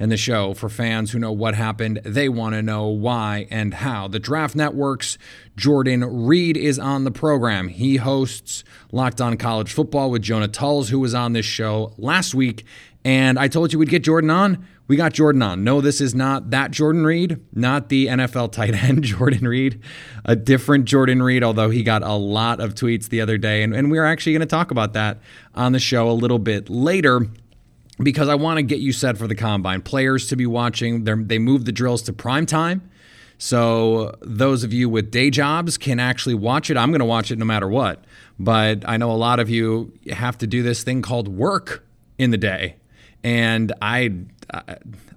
and the show for fans who know what happened. They want to know why and how. The Draft Network's Jordan Reid is on the program. He hosts Locked On College Football with Jonah Tolles, who was on this show last week. And I told you we'd get Jordan on. We got Jordan on. No, this is not that Jordan Reed, not the NFL tight end Jordan Reed, a different Jordan Reid, although he got a lot of tweets the other day. And, and we're actually going to talk about that on the show a little bit later because I want to get you set for the combine. Players to be watching, they move the drills to prime time. So those of you with day jobs can actually watch it. I'm going to watch it no matter what. But I know a lot of you have to do this thing called work in the day. And I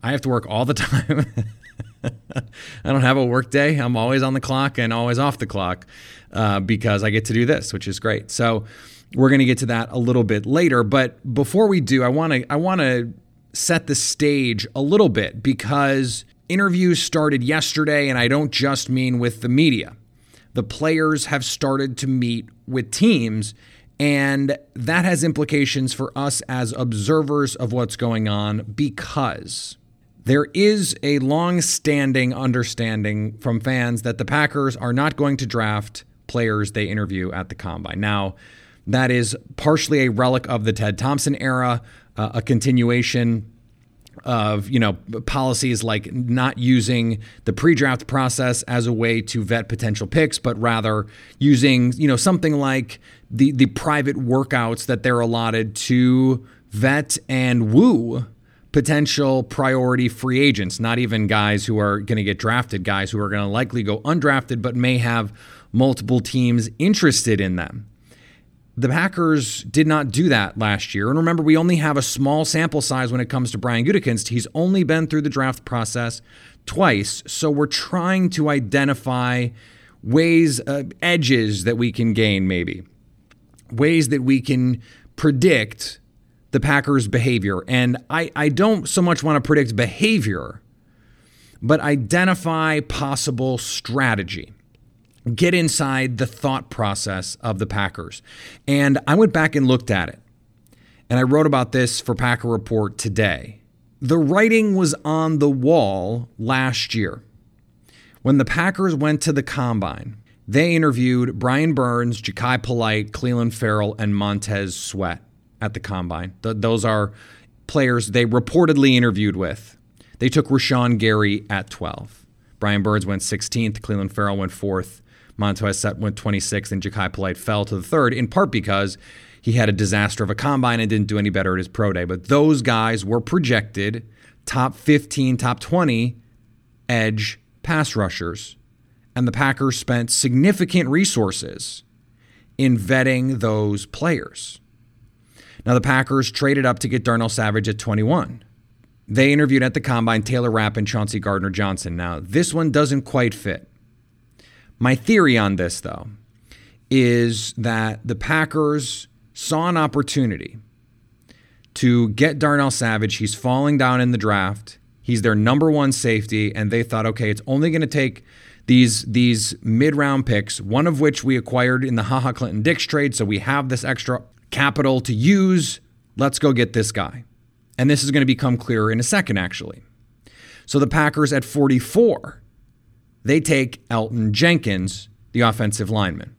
I have to work all the time. I don't have a work day. I'm always on the clock and always off the clock uh, because I get to do this, which is great. So we're going to get to that a little bit later, but before we do, I want to I want to set the stage a little bit because interviews started yesterday and I don't just mean with the media. The players have started to meet with teams and that has implications for us as observers of what's going on because there is a long standing understanding from fans that the Packers are not going to draft players they interview at the combine. Now, that is partially a relic of the Ted Thompson era, uh, a continuation of you know policies like not using the pre-draft process as a way to vet potential picks but rather using you know something like the the private workouts that they're allotted to vet and woo potential priority free agents not even guys who are going to get drafted guys who are going to likely go undrafted but may have multiple teams interested in them the Packers did not do that last year. And remember, we only have a small sample size when it comes to Brian Gutekunst. He's only been through the draft process twice. So we're trying to identify ways, uh, edges that we can gain, maybe, ways that we can predict the Packers' behavior. And I, I don't so much want to predict behavior, but identify possible strategy get inside the thought process of the Packers. And I went back and looked at it. And I wrote about this for Packer Report today. The writing was on the wall last year. When the Packers went to the combine, they interviewed Brian Burns, Jachai Polite, Clelin Ferrell, and Montez Sweat at the combine. Th- those are players they reportedly interviewed with. They took Rashan Gary at 12. Brian Burns went 16th, Clelin Ferrell went 4th, Montez Sweat went 26th, and Jachai Polite fell to the third, in part because he had a disaster of a combine and didn't do any better at his pro day. But those guys were projected top 15, top 20 edge pass rushers. And the Packers spent significant resources in vetting those players. Now, the Packers traded up to get Darnell Savage at 21. They interviewed at the combine Taylor Rapp and Chauncey Gardner Johnson. Now, this one doesn't quite fit. My theory on this, though, is that the Packers saw an opportunity to get Darnell Savage. He's falling down in the draft. He's their number one safety, and they thought, okay, it's only going to take these these mid round picks, one of which we acquired in the Ha Ha Clinton Dix trade, so we have this extra capital to use. Let's go get this guy. And this is going to become clearer in a second, actually. So the Packers at 44 they take Elgton Jenkins, the offensive lineman.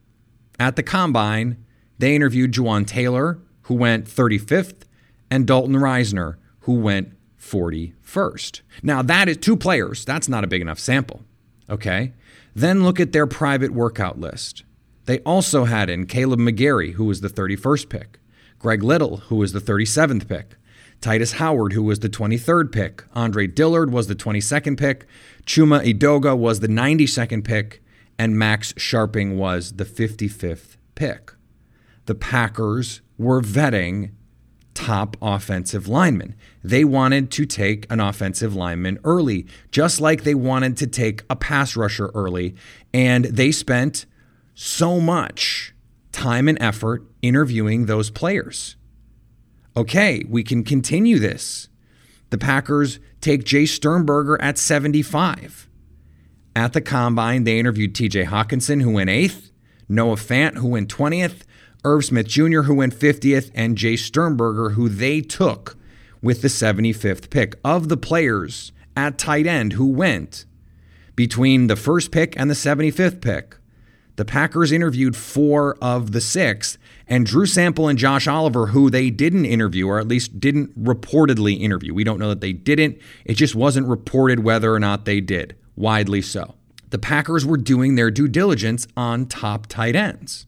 At the combine, they interviewed Jawaan Taylor, who went 35th, and Dalton Risner, who went 41st. Now, that is two players. That's not a big enough sample. Okay. Then look at their private workout list. They also had in Kaleb McGary, who was the 31st pick, Greg Little, who was the 37th pick, Tytus Howard, who was the 23rd pick, Andre Dillard was the 22nd pick, Chuma Edoga was the 92nd pick, and Max Scharping was the 55th pick. The Packers were vetting top offensive linemen. They wanted to take an offensive lineman early, just like they wanted to take a pass rusher early. And they spent so much time and effort interviewing those players. Okay, we can continue this. The Packers take Jace Sternberger at 75. At the combine, they interviewed TJ Hockenson, who went eighth, Noah Fant, who went 20th, Irv Smith Jr., who went 50th, and Jace Sternberger, who they took with the 75th pick. Of the players at tight end who went between the first pick and the 75th pick, the Packers interviewed four of the six, and Drew Sample and Josh Oliver, who they didn't interview, or at least didn't reportedly interview. We don't know that they didn't. It just wasn't reported whether or not they did, widely so. The Packers were doing their due diligence on top tight ends.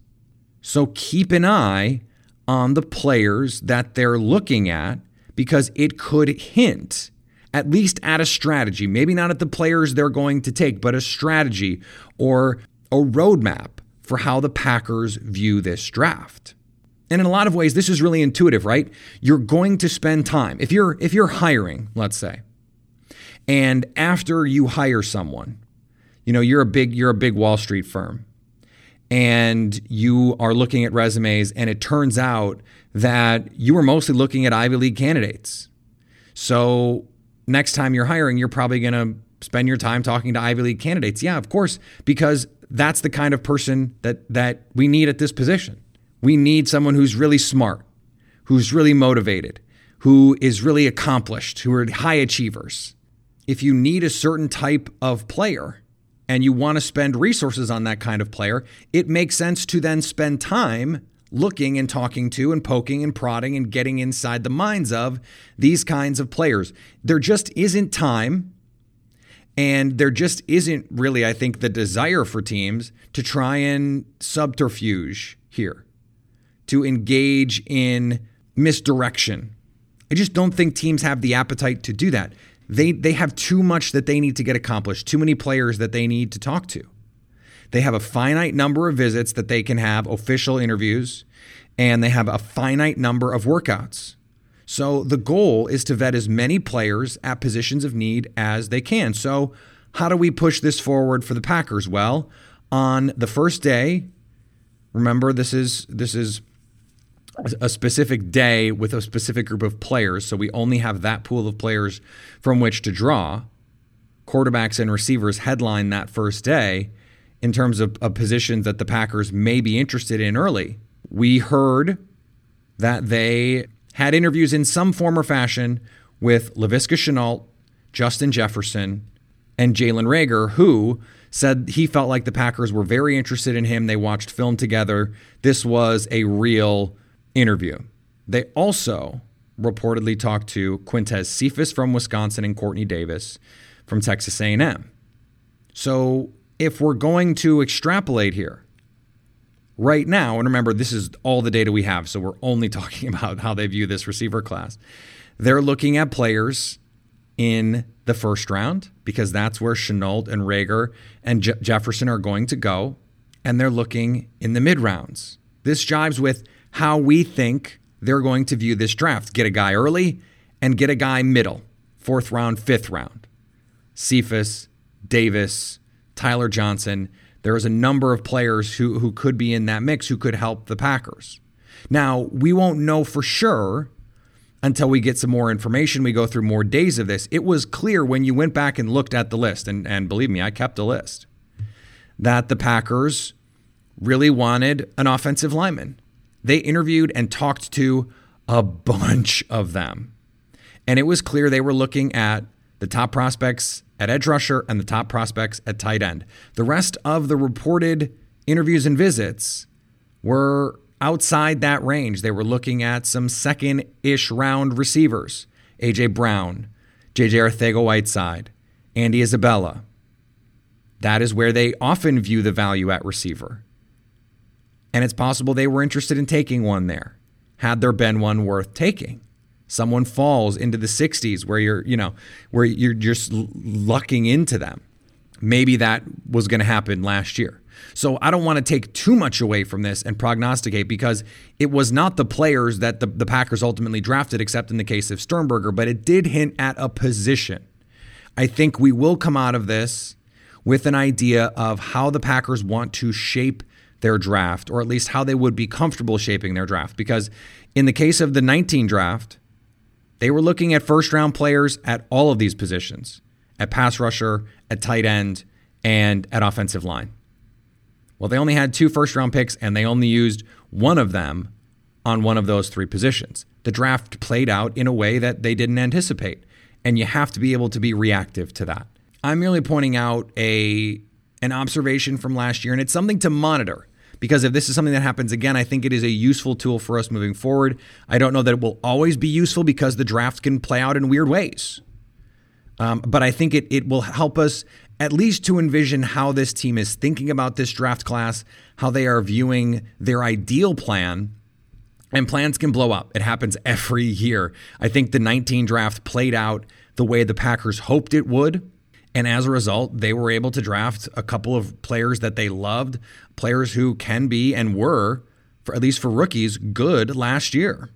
So keep an eye on the players that they're looking at because it could hint at least at a strategy, maybe not at the players they're going to take, but a strategy or a roadmap for how the Packers view this draft. And in a lot of ways this is really intuitive, right? You're going to spend time. If you're if you're hiring, let's say, and after you hire someone, you know, you're a big you're a big Wall Street firm and you are looking at resumes and it turns out that you were mostly looking at Ivy League candidates. So next time you're hiring, you're probably going to spend your time talking to Ivy League candidates. Yeah, of course, because that's the kind of person that that we need at this position. We need someone who's really smart, who's really motivated, who is really accomplished, who are high achievers. If you need a certain type of player and you want to spend resources on that kind of player, it makes sense to then spend time looking and talking to and poking and prodding and getting inside the minds of these kinds of players. There just isn't time and there just isn't really, I think, the desire for teams to try and subterfuge here, to engage in misdirection. I just don't think teams have the appetite to do that. They, they have too much that they need to get accomplished, too many players that they need to talk to. They have a finite number of visits that they can have, official interviews, and they have a finite number of workouts. So the goal is to vet as many players at positions of need as they can. So, how do we push this forward for the Packers? Well, on the first day, remember this is this is a specific day with a specific group of players, so we only have that pool of players from which to draw. Quarterbacks and receivers headline that first day in terms of, of positions that the Packers may be interested in early. We heard that they had interviews in some form or fashion with Laviska Shenault, Justin Jefferson, and Jalen Reagor, who said he felt like the Packers were very interested in him. They watched film together. This was a real interview. They also reportedly talked to Quintez Cephus from Wisconsin and Quartney Davis from Texas A&M. So if we're going to extrapolate here, right now, and remember, this is all the data we have, so we're only talking about how they view this receiver class. They're looking at players in the first round because that's where Shenault and Reagor and Je- Jefferson are going to go, and they're looking in the mid rounds. This jives with how we think they're going to view this draft. Get a guy early and get a guy middle, fourth round, fifth round. Cephus, Davis, Tyler Johnson there is a number of players who, who could be in that mix who could help the Packers. Now, we won't know for sure until we get some more information. We go through more days of this. It was clear when you went back and looked at the list, and, and believe me, I kept a list, that the Packers really wanted an offensive lineman. They interviewed and talked to a bunch of them. And it was clear they were looking at the top prospects at edge rusher and the top prospects at tight end. The rest of the reported interviews and visits were outside that range. They were looking at some second ish round receivers AJ Brown, JJ Arcega Whiteside, Andy Isabella. That is where they often view the value at receiver. And it's possible they were interested in taking one there, had there been one worth taking. Someone falls into the 60s where you're, you know, where you're just lucking into them. Maybe that was going to happen last year. So I don't want to take too much away from this and prognosticate because it was not the players that the, the Packers ultimately drafted, except in the case of Sternberger, but it did hint at a position. I think we will come out of this with an idea of how the Packers want to shape their draft, or at least how they would be comfortable shaping their draft. Because in the case of the 19 draft, they were looking at first round players at all of these positions at pass rusher, at tight end, and at offensive line. Well, they only had two first round picks and they only used one of them on one of those three positions. The draft played out in a way that they didn't anticipate, and you have to be able to be reactive to that. I'm merely pointing out a an observation from last year and it's something to monitor because if this is something that happens again, I think it is a useful tool for us moving forward. I don't know that it will always be useful because the draft can play out in weird ways. Um, but I think it, it will help us at least to envision how this team is thinking about this draft class, how they are viewing their ideal plan. And plans can blow up. It happens every year. I think the 19 draft played out the way the Packers hoped it would. And as a result, they were able to draft a couple of players that they loved, players who can be and were, for at least for rookies, good last year.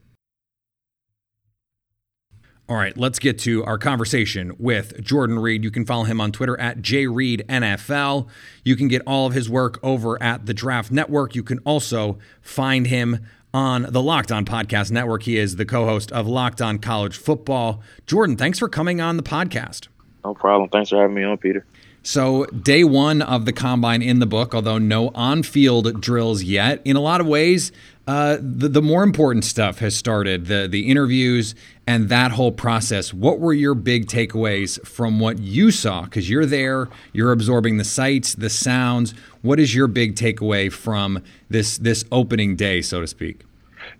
All right, let's get to our conversation with Jordan Reid. You can follow him on Twitter at JReidNFL. You can get all of his work over at the Draft Network. You can also find him on the Locked On Podcast Network. He is the co host of Locked On College Football. Jordan, thanks for coming on the podcast. No problem. Thanks for having me on, Peter. So, day one of the combine in the book, although no on field drills yet, in a lot of ways, uh, the, the more important stuff has started the, the interviews and that whole process. What were your big takeaways from what you saw? Because you're there, you're absorbing the sights, the sounds. What is your big takeaway from this, this opening day, so to speak?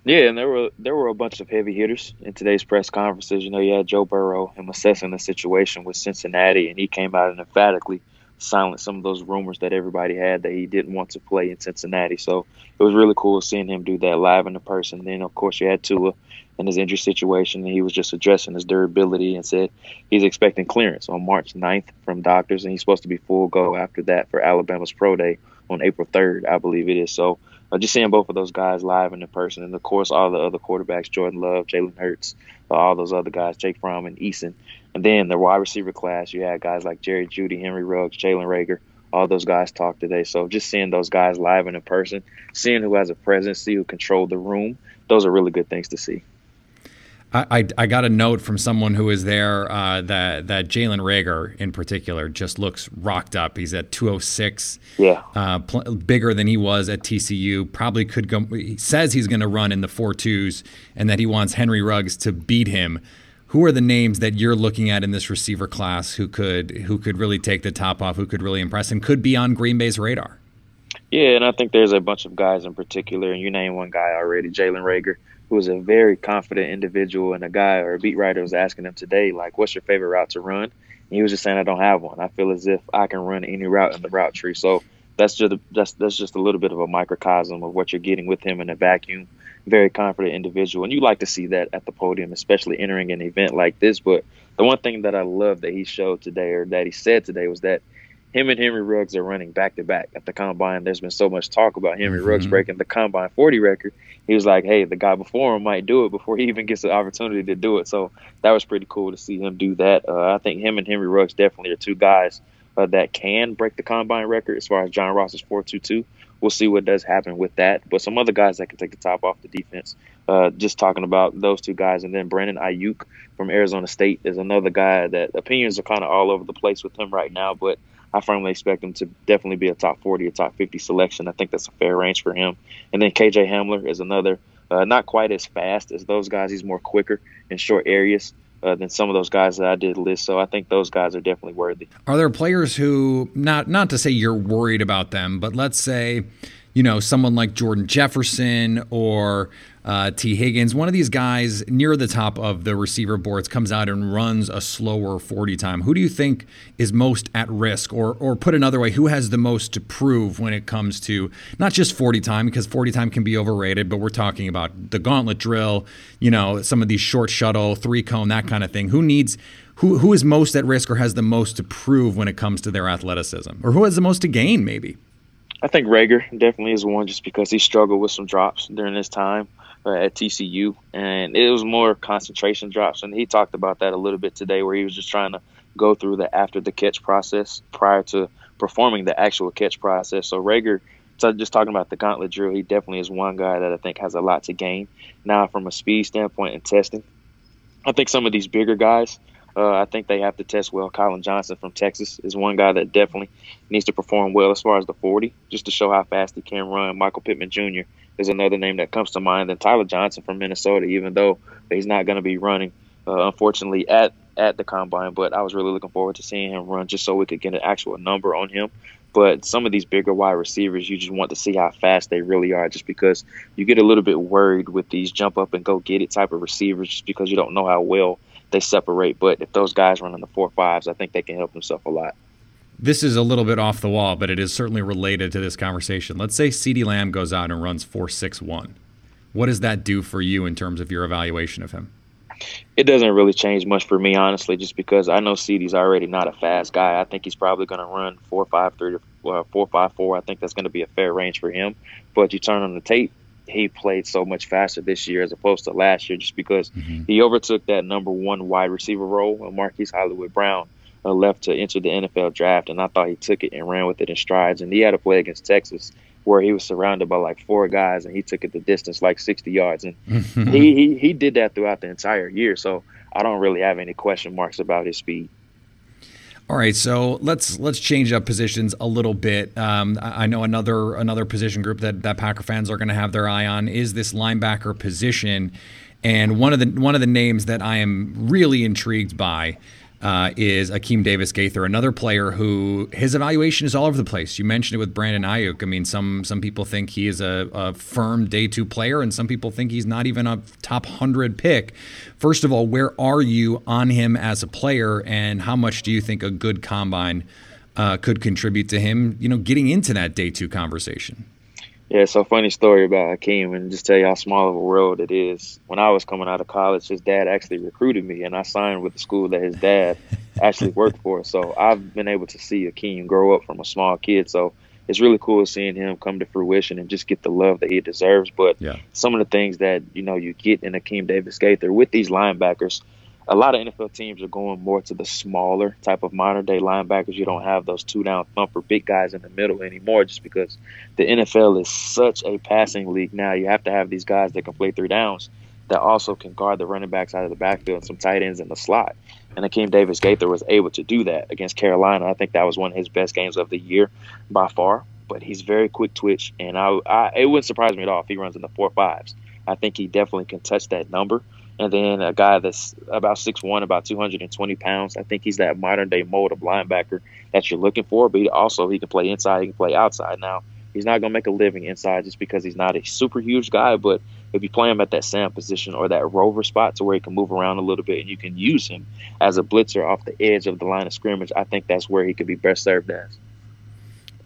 Yeah, and there were there were a bunch of heavy hitters in today's press conferences. You know, you had Joe Burrow him assessing the situation with Cincinnati, and he came out and emphatically silenced some of those rumors that everybody had that he didn't want to play in Cincinnati. So it was really cool seeing him do that live in the person. Then, of course, you had Tua in his injury situation, and he was just addressing his durability and said he's expecting clearance on March 9th from doctors, and he's supposed to be full go after that for Alabama's Pro Day on April 3rd, I believe it is. So uh, just seeing both of those guys live in person, and of course all the other quarterbacks, Jordan Love, Jalen Hurts, uh, all those other guys, Jake Fromm and Eason, and then the wide receiver class, you had guys like Jerry Jeudy, Henry Ruggs, Jalen Reagor. All those guys talk today. So just seeing those guys live and in person, seeing who has a presence, see who controlled the room, those are really good things to see. I, I, got a note from someone who was there uh, that that Jalen Reagor in particular just looks rocked up. He's at 206, yeah, uh, pl- bigger than he was at TCU. Probably could go. He says he's going to run in the four twos, and that he wants Henry Ruggs to beat him who are the names that you're looking at in this receiver class who could who could really take the top off, who could really impress, and could be on Green Bay's radar? Yeah, and I think there's a bunch of guys in particular, and you named one guy already, Jalen Reagor, who is a very confident individual, and a guy or a beat writer was asking him today, like, "What's your favorite route to run?" And he was just saying, "I don't have one. I feel as if I can run any route in the route tree." So that's just a, that's that's just a little bit of a microcosm of what you're getting with him in a vacuum very confident individual, and you like to see that at the podium, especially entering an event like this. But the one thing that I love that he showed today, or that he said today, was that him and Henry Ruggs are running back to back at the combine. There's been so much talk about Henry mm-hmm. Ruggs breaking the combine 40 record. He was like, "Hey, the guy before him might do it before he even gets the opportunity to do it." So that was pretty cool to see him do that. Uh, I think him and Henry Ruggs definitely are two guys uh, that can break the combine record as far as John Ross's 4.22 we'll see what does happen with that. But some other guys that can take the top off the defense. Uh, just talking about those two guys, and then Brandon Aiyuk from Arizona State is another guy that opinions are kind of all over the place with him right now, but I firmly expect him to definitely be a top 40 or top 50 selection. I think that's a fair range for him. And then KJ Hamler is another, uh, not quite as fast as those guys. He's more quicker in short areas uh, than some of those guys that I did list. So I think those guys are definitely worthy. Are there players who not not to say you're worried about them, but let's say, you know, someone like Jordan Jefferson or uh, Tee Higgins, one of these guys near the top of the receiver boards comes out and runs a slower 40 time. Who do you think is most at risk? Or, or put another way, who has the most to prove when it comes to not just 40 time, because 40 time can be overrated, but we're talking about the gauntlet drill, you know, some of these short shuttle, three cone, that kind of thing. Who needs. Who, who is most at risk or has the most to prove when it comes to their athleticism? Or who has the most to gain, maybe? I think Reagor definitely is one just because he struggled with some drops during this time uh, at TCU, and it was more concentration drops. And he talked about that a little bit today, where he was just trying to go through the after the catch process prior to performing the actual catch process. So Reagor, so just talking about the gauntlet drill, he definitely is one guy that I think has a lot to gain. Now, from a speed standpoint and testing, I think some of these bigger guys. Uh, I think they have to test well. Collin Johnson from Texas is one guy that definitely needs to perform well as far as the 40, just to show how fast he can run. Michael Pittman Jr is another name that comes to mind. Then Tyler Johnson from Minnesota, even though he's not going to be running, uh, unfortunately, at at the combine. But I was really looking forward to seeing him run just so we could get an actual number on him. But some of these bigger wide receivers, you just want to see how fast they really are, just because you get a little bit worried with these jump up and go get it type of receivers, just because you don't know how well they separate. But if those guys run in the four fives, I think they can help themselves a lot. This is a little bit off the wall, but it is certainly related to this conversation. Let's say CeeDee Lamb goes out and runs 4.61. What does that do for you in terms of your evaluation of him? It doesn't really change much for me, honestly, just because I know CeeDee's already not a fast guy. I think he's probably going to run 4.53 to uh, 4.54. I think that's going to be a fair range for him. But you turn on the tape, he played so much faster this year as opposed to last year just because mm-hmm. he overtook that number one wide receiver role with Marquise Hollywood Brown uh, left to enter the NFL draft, and I thought he took it and ran with it in strides. And he had a play against Texas where he was surrounded by like four guys, and he took it the distance like 60 yards, and he, he he did that throughout the entire year. So I don't really have any question marks about his speed. All right, so let's let's change up positions a little bit. Um, I know another another position group that that Packer fans are going to have their eye on is this linebacker position, and one of the one of the names that I am really intrigued by uh, is Akeem Davis Gaither, another player who his evaluation is all over the place. You mentioned it with Brandon Aiyuk. I mean, some some people think he is a, a firm day two player, and some people think he's not even a top hundred pick. First of all, where are you on him as a player, and how much do you think a good combine uh, could contribute to him? You know, getting into that day two conversation. Yeah, so funny story about Akeem, and just tell you how small of a world it is. When I was coming out of college, his dad actually recruited me, and I signed with the school that his dad actually worked for. So I've been able to see Akeem grow up from a small kid. So it's really cool seeing him come to fruition and just get the love that he deserves. But yeah. some of the things that you know you get in Akeem Davis Gaither with these linebackers – a lot of NFL teams are going more to the smaller type of modern day linebackers. You don't have those two down thumper big guys in the middle anymore just because the NFL is such a passing league now. You have to have these guys that can play three downs that also can guard the running backs out of the backfield and some tight ends in the slot. And Akeem Davis Gaither was able to do that against Carolina. I think that was one of his best games of the year by far. But he's very quick twitch, and I, I it wouldn't surprise me at all if he runs in the four fives. I think he definitely can touch that number. And then a guy that's about six one, about 220 pounds. I think he's that modern day mold of linebacker that you're looking for. But he also he can play inside, he can play outside. Now he's not going to make a living inside just because he's not a super huge guy. But if you play him at that Sam position or that rover spot to where he can move around a little bit and you can use him as a blitzer off the edge of the line of scrimmage, I think that's where he could be best served as.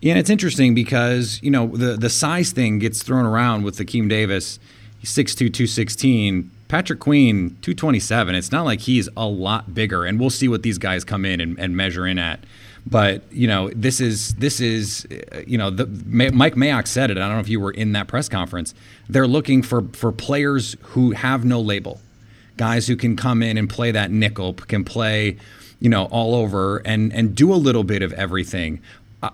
Yeah, and it's interesting because you know the the size thing gets thrown around with Akeem Davis. He's 6'2", 216 Patrick Queen, 227. It's not like he's a lot bigger, and we'll see what these guys come in and, and measure in at. But you know, this is this is uh, you know, the, Mike Mayock said it. I don't know if you were in that press conference. They're looking for for players who have no label, guys who can come in and play that nickel, can play, you know, all over and and do a little bit of everything.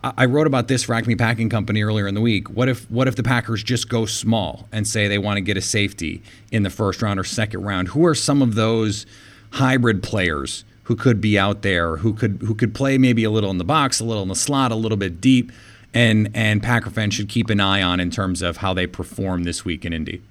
I wrote about this for Acme Packing Company earlier in the week. What if what if the Packers just go small and say they want to get a safety in the first round or second round? Who are some of those hybrid players who could be out there who could who could play maybe a little in the box, a little in the slot, a little bit deep, and and Packer fans should keep an eye on in terms of how they perform this week in Indy.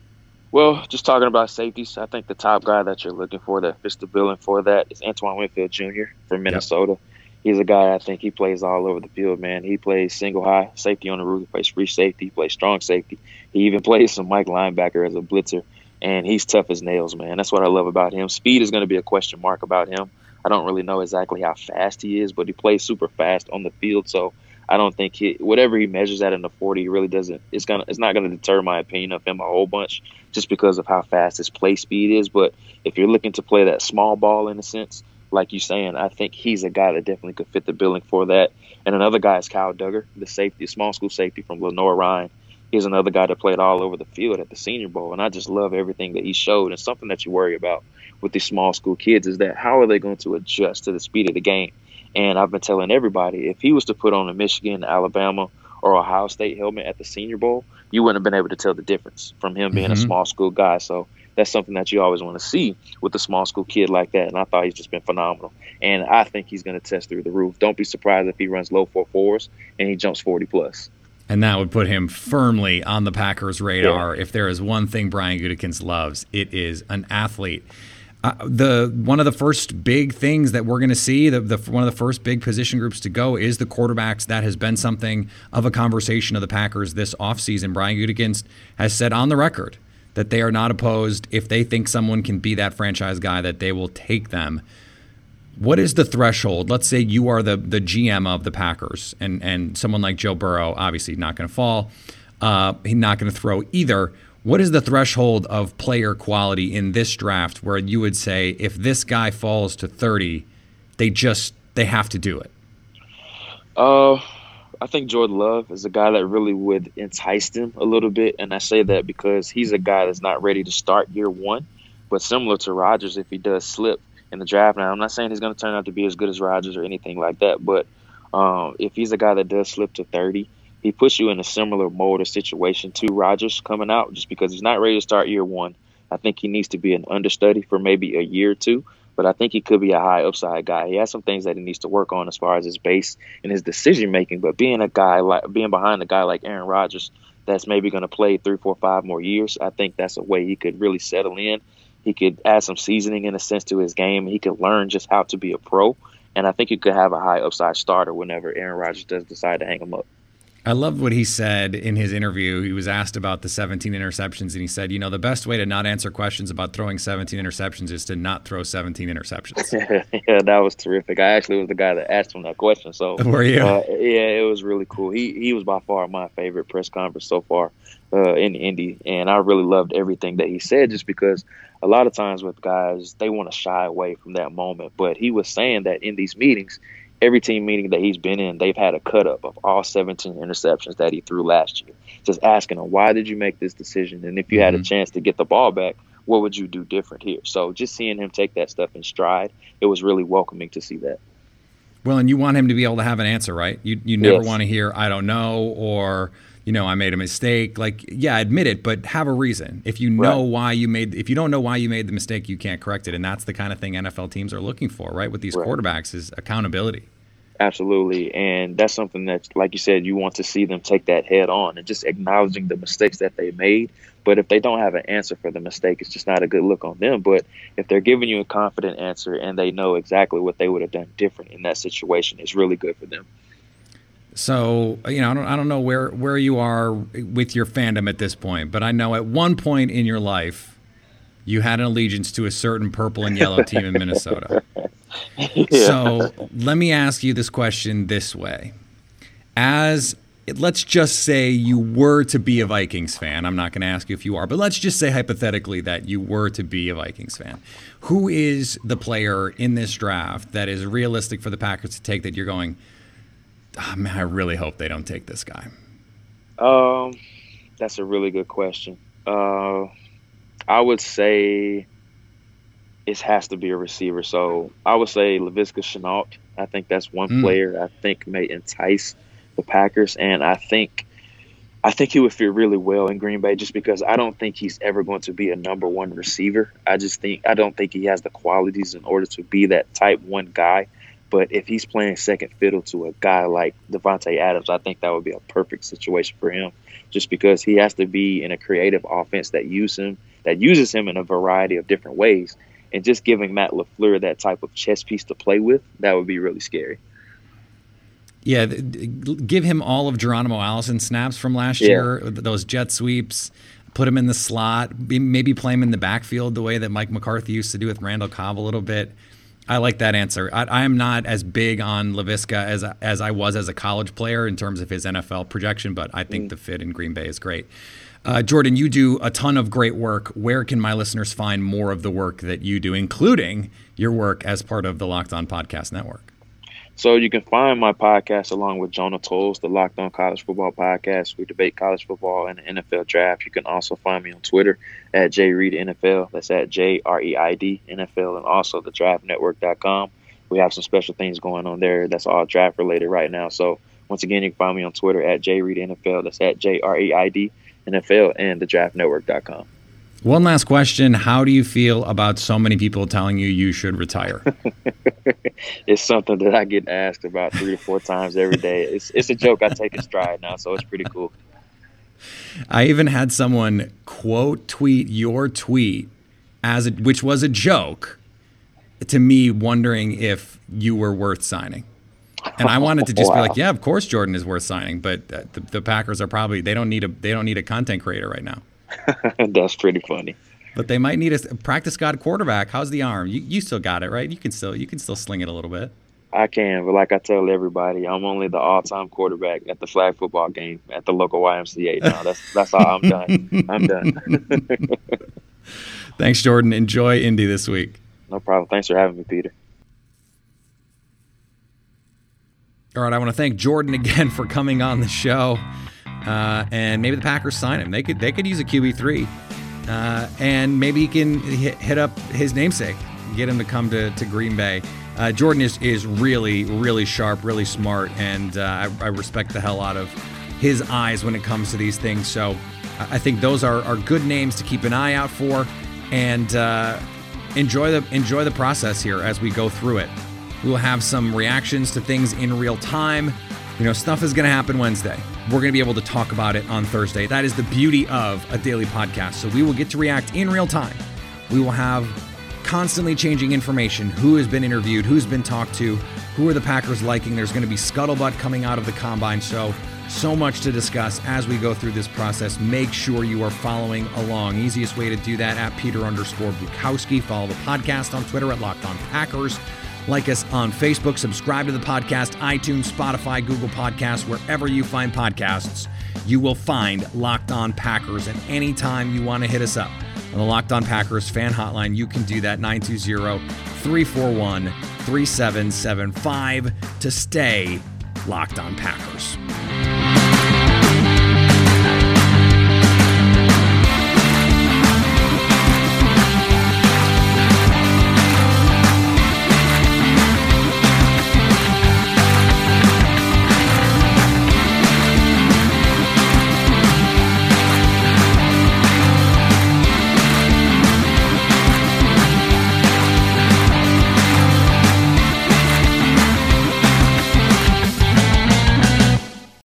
Well, just talking about safeties, I think the top guy that you're looking for that fits the billing for that is Antoine Winfield Jr. from Minnesota. Yep he's a guy I think he plays all over the field, man. He plays single high safety on the roof, he plays free safety, he plays strong safety. He even plays some Mike linebacker as a blitzer. and he's tough as nails, man. That's what I love about him. Speed is going to be a question mark about him. I don't really know exactly how fast he is, but he plays super fast on the field. So I don't think he, whatever he measures at in the 40, he really doesn't. It's gonna, it's not going to deter my opinion of him a whole bunch, just because of how fast his play speed is. But if you're looking to play that small ball in a sense, like you're saying, I think he's a guy that definitely could fit the billing for that. And another guy is Kyle Dugger, the safety, small school safety from Lenoir-Rhyne. He's another guy that played all over the field at the Senior Bowl, and I just love everything that he showed. And something that you worry about with these small school kids is that how are they going to adjust to the speed of the game? And I've been telling everybody if he was to put on a Michigan, Alabama, or Ohio State helmet at the Senior Bowl, you wouldn't have been able to tell the difference from him being mm-hmm. a small school guy. So that's something that you always want to see with a small school kid like that. And I thought he's just been phenomenal. And I think he's going to test through the roof. Don't be surprised if he runs low four fours and he jumps 40 plus. And that would put him firmly on the Packers' radar. Yeah. If there is one thing Brian Gutekunst loves, it is an athlete. Uh, the one of the first big things that we're going to see, the, the, one of the first big position groups to go is the quarterbacks. That has been something of a conversation of the Packers this offseason. Brian Gutekunst has said on the record that they are not opposed if they think someone can be that franchise guy that they will take them. What is the threshold? Let's say you are the the GM of the Packers, and and someone like Joe Burrow, obviously not going to fall. Uh, he's not going to throw either. What is the threshold of player quality in this draft where you would say if this guy falls to 30, they just they have to do it? Uh, I think Jordan Love is a guy that really would entice them a little bit, and I say that because he's a guy that's not ready to start year one, but similar to Rodgers, if he does slip, in the draft. Now, I'm not saying he's going to turn out to be as good as Rodgers or anything like that, but um, if he's a guy that does slip to 30, he puts you in a similar mold or situation to Rodgers coming out just because he's not ready to start year one. I think he needs to be an understudy for maybe a year or two, but I think he could be a high upside guy. He has some things that he needs to work on as far as his base and his decision making, but being a guy like being behind a guy like Aaron Rodgers that's maybe going to play three, four, five more years, I think that's a way he could really settle in he could add some seasoning in a sense to his game. He could learn just how to be a pro. And I think he could have a high upside starter whenever Aaron Rodgers does decide to hang him up. I love what he said in his interview. He was asked about the 17 interceptions, and he said, "You know, the best way to not answer questions about throwing 17 interceptions is to not throw 17 interceptions." yeah, that was terrific. I actually was the guy that asked him that question. So, were you? Uh, yeah, it was really cool. He he was by far my favorite press conference so far uh, in Indy, and I really loved everything that he said, just because a lot of times with guys they want to shy away from that moment, but he was saying that in these meetings every team meeting that he's been in, they've had a cut up of all 17 interceptions that he threw last year. Just asking him, why did you make this decision? And if you mm-hmm. had a mm-hmm. chance to get the ball back, what would you do different here? So just seeing him take that stuff in stride, it was really welcoming to see that. Well, and you want him to be able to have an answer, right? You you never yes. want to hear I don't know or you know I made a mistake. Like yeah, admit it, but have a reason. If you know right. why you made if you don't know why you made the mistake, you can't correct it, and that's the kind of thing NFL teams are looking for, right? With these right. quarterbacks is accountability. Absolutely. And that's something that, like you said, you want to see them take that head on and just acknowledging the mistakes that they made. But if they don't have an answer for the mistake, it's just not a good look on them. But if they're giving you a confident answer and they know exactly what they would have done different in that situation, it's really good for them. So you know, I don't, I don't know where where you are with your fandom at this point, but I know at one point in your life, you had an allegiance to a certain purple and yellow team in Minnesota. yeah. So let me ask you this question this way. As let's just say you were to be a Vikings fan. I'm not going to ask you if you are, but let's just say hypothetically that you were to be a Vikings fan. Who is the player in this draft that is realistic for the Packers to take that you're going, oh, man, I really hope they don't take this guy? Um, that's a really good question. Uh, I would say it has to be a receiver. So I would say Laviska Shenault. I think that's one mm. player I think may entice the Packers, and I think I think he would fit really well in Green Bay just because I don't think he's ever going to be a number one receiver. I just think I don't think he has the qualities in order to be that type one guy. But if he's playing second fiddle to a guy like Davante Adams, I think that would be a perfect situation for him. Just because he has to be in a creative offense that use him that uses him in a variety of different ways and just giving Matt LaFleur that type of chess piece to play with, that would be really scary. Yeah, give him all of Geronimo Allison snaps from last yeah. year, those jet sweeps. put him in the slot, maybe play him in the backfield the way that Mike McCarthy used to do with Randall Cobb a little bit. I like that answer. I, I am not as big on Laviska as as I was as a college player in terms of his NFL projection, but I think mm. the fit in Green Bay is great. Uh, Jordan, you do a ton of great work. Where can my listeners find more of the work that you do, including your work as part of the Locked On Podcast Network? So you can find my podcast along with Jonah Tolles, the Locked On College Football Podcast. We debate college football and the NFL draft. You can also find me on Twitter at JReidNFL. That's at J R E I D NFL, and also the DraftNetwork.com. We have some special things going on there. That's all draft related right now. So once again, you can find me on Twitter at JReidNFL. That's at J R E I D NFL and the DraftNetwork.com. One last question. How do you feel about so many people telling you you should retire? it's something that I get asked about three to four times every day. It's, it's a joke I take in stride now, so it's pretty cool. I even had someone quote tweet your tweet as a, which was a joke to me wondering if you were worth signing. And I wanted to just wow. be like, yeah, of course Jordan is worth signing, but uh, the, the Packers are probably they don't need a they don't need a content creator right now. That's pretty funny. But they might need a practice God quarterback. How's the arm? You you still got it, right? You can still you can still sling it a little bit. I can, but like I tell everybody, I'm only the all-time quarterback at the flag football game at the local YMCA. Now that's that's all. I'm done. I'm done. Thanks, Jordan. Enjoy Indy this week. No problem. Thanks for having me, Peter. All right, I want to thank Jordan again for coming on the show. Uh, and maybe the Packers sign him. They could they could use a QB three, uh, and maybe he can hit, hit, up his namesake, get him to come to, to Green Bay. Uh, Jordan is is really really sharp, really smart, and uh, I, I, respect the hell out of his eyes when it comes to these things. So I think those are, are good names to keep an eye out for, and uh, enjoy the enjoy the process here as we go through it. We will have some reactions to things in real time. You know, stuff is going to happen Wednesday. We're going to be able to talk about it on Thursday. That is the beauty of a daily podcast. So we will get to react in real time. We will have constantly changing information who has been interviewed, who's been talked to, who are the Packers liking. There's going to be scuttlebutt coming out of the combine. So, so much to discuss as we go through this process. Make sure you are following along. Easiest way to do that at Peter underscore Bukowski. Follow the podcast on Twitter at Locked On Packers. Like us on Facebook, subscribe to the podcast, iTunes, Spotify, Google Podcasts, wherever you find podcasts, you will find Locked On Packers. And anytime you want to hit us up on the Locked On Packers fan hotline, you can do that 920 341 3775 to stay Locked On Packers.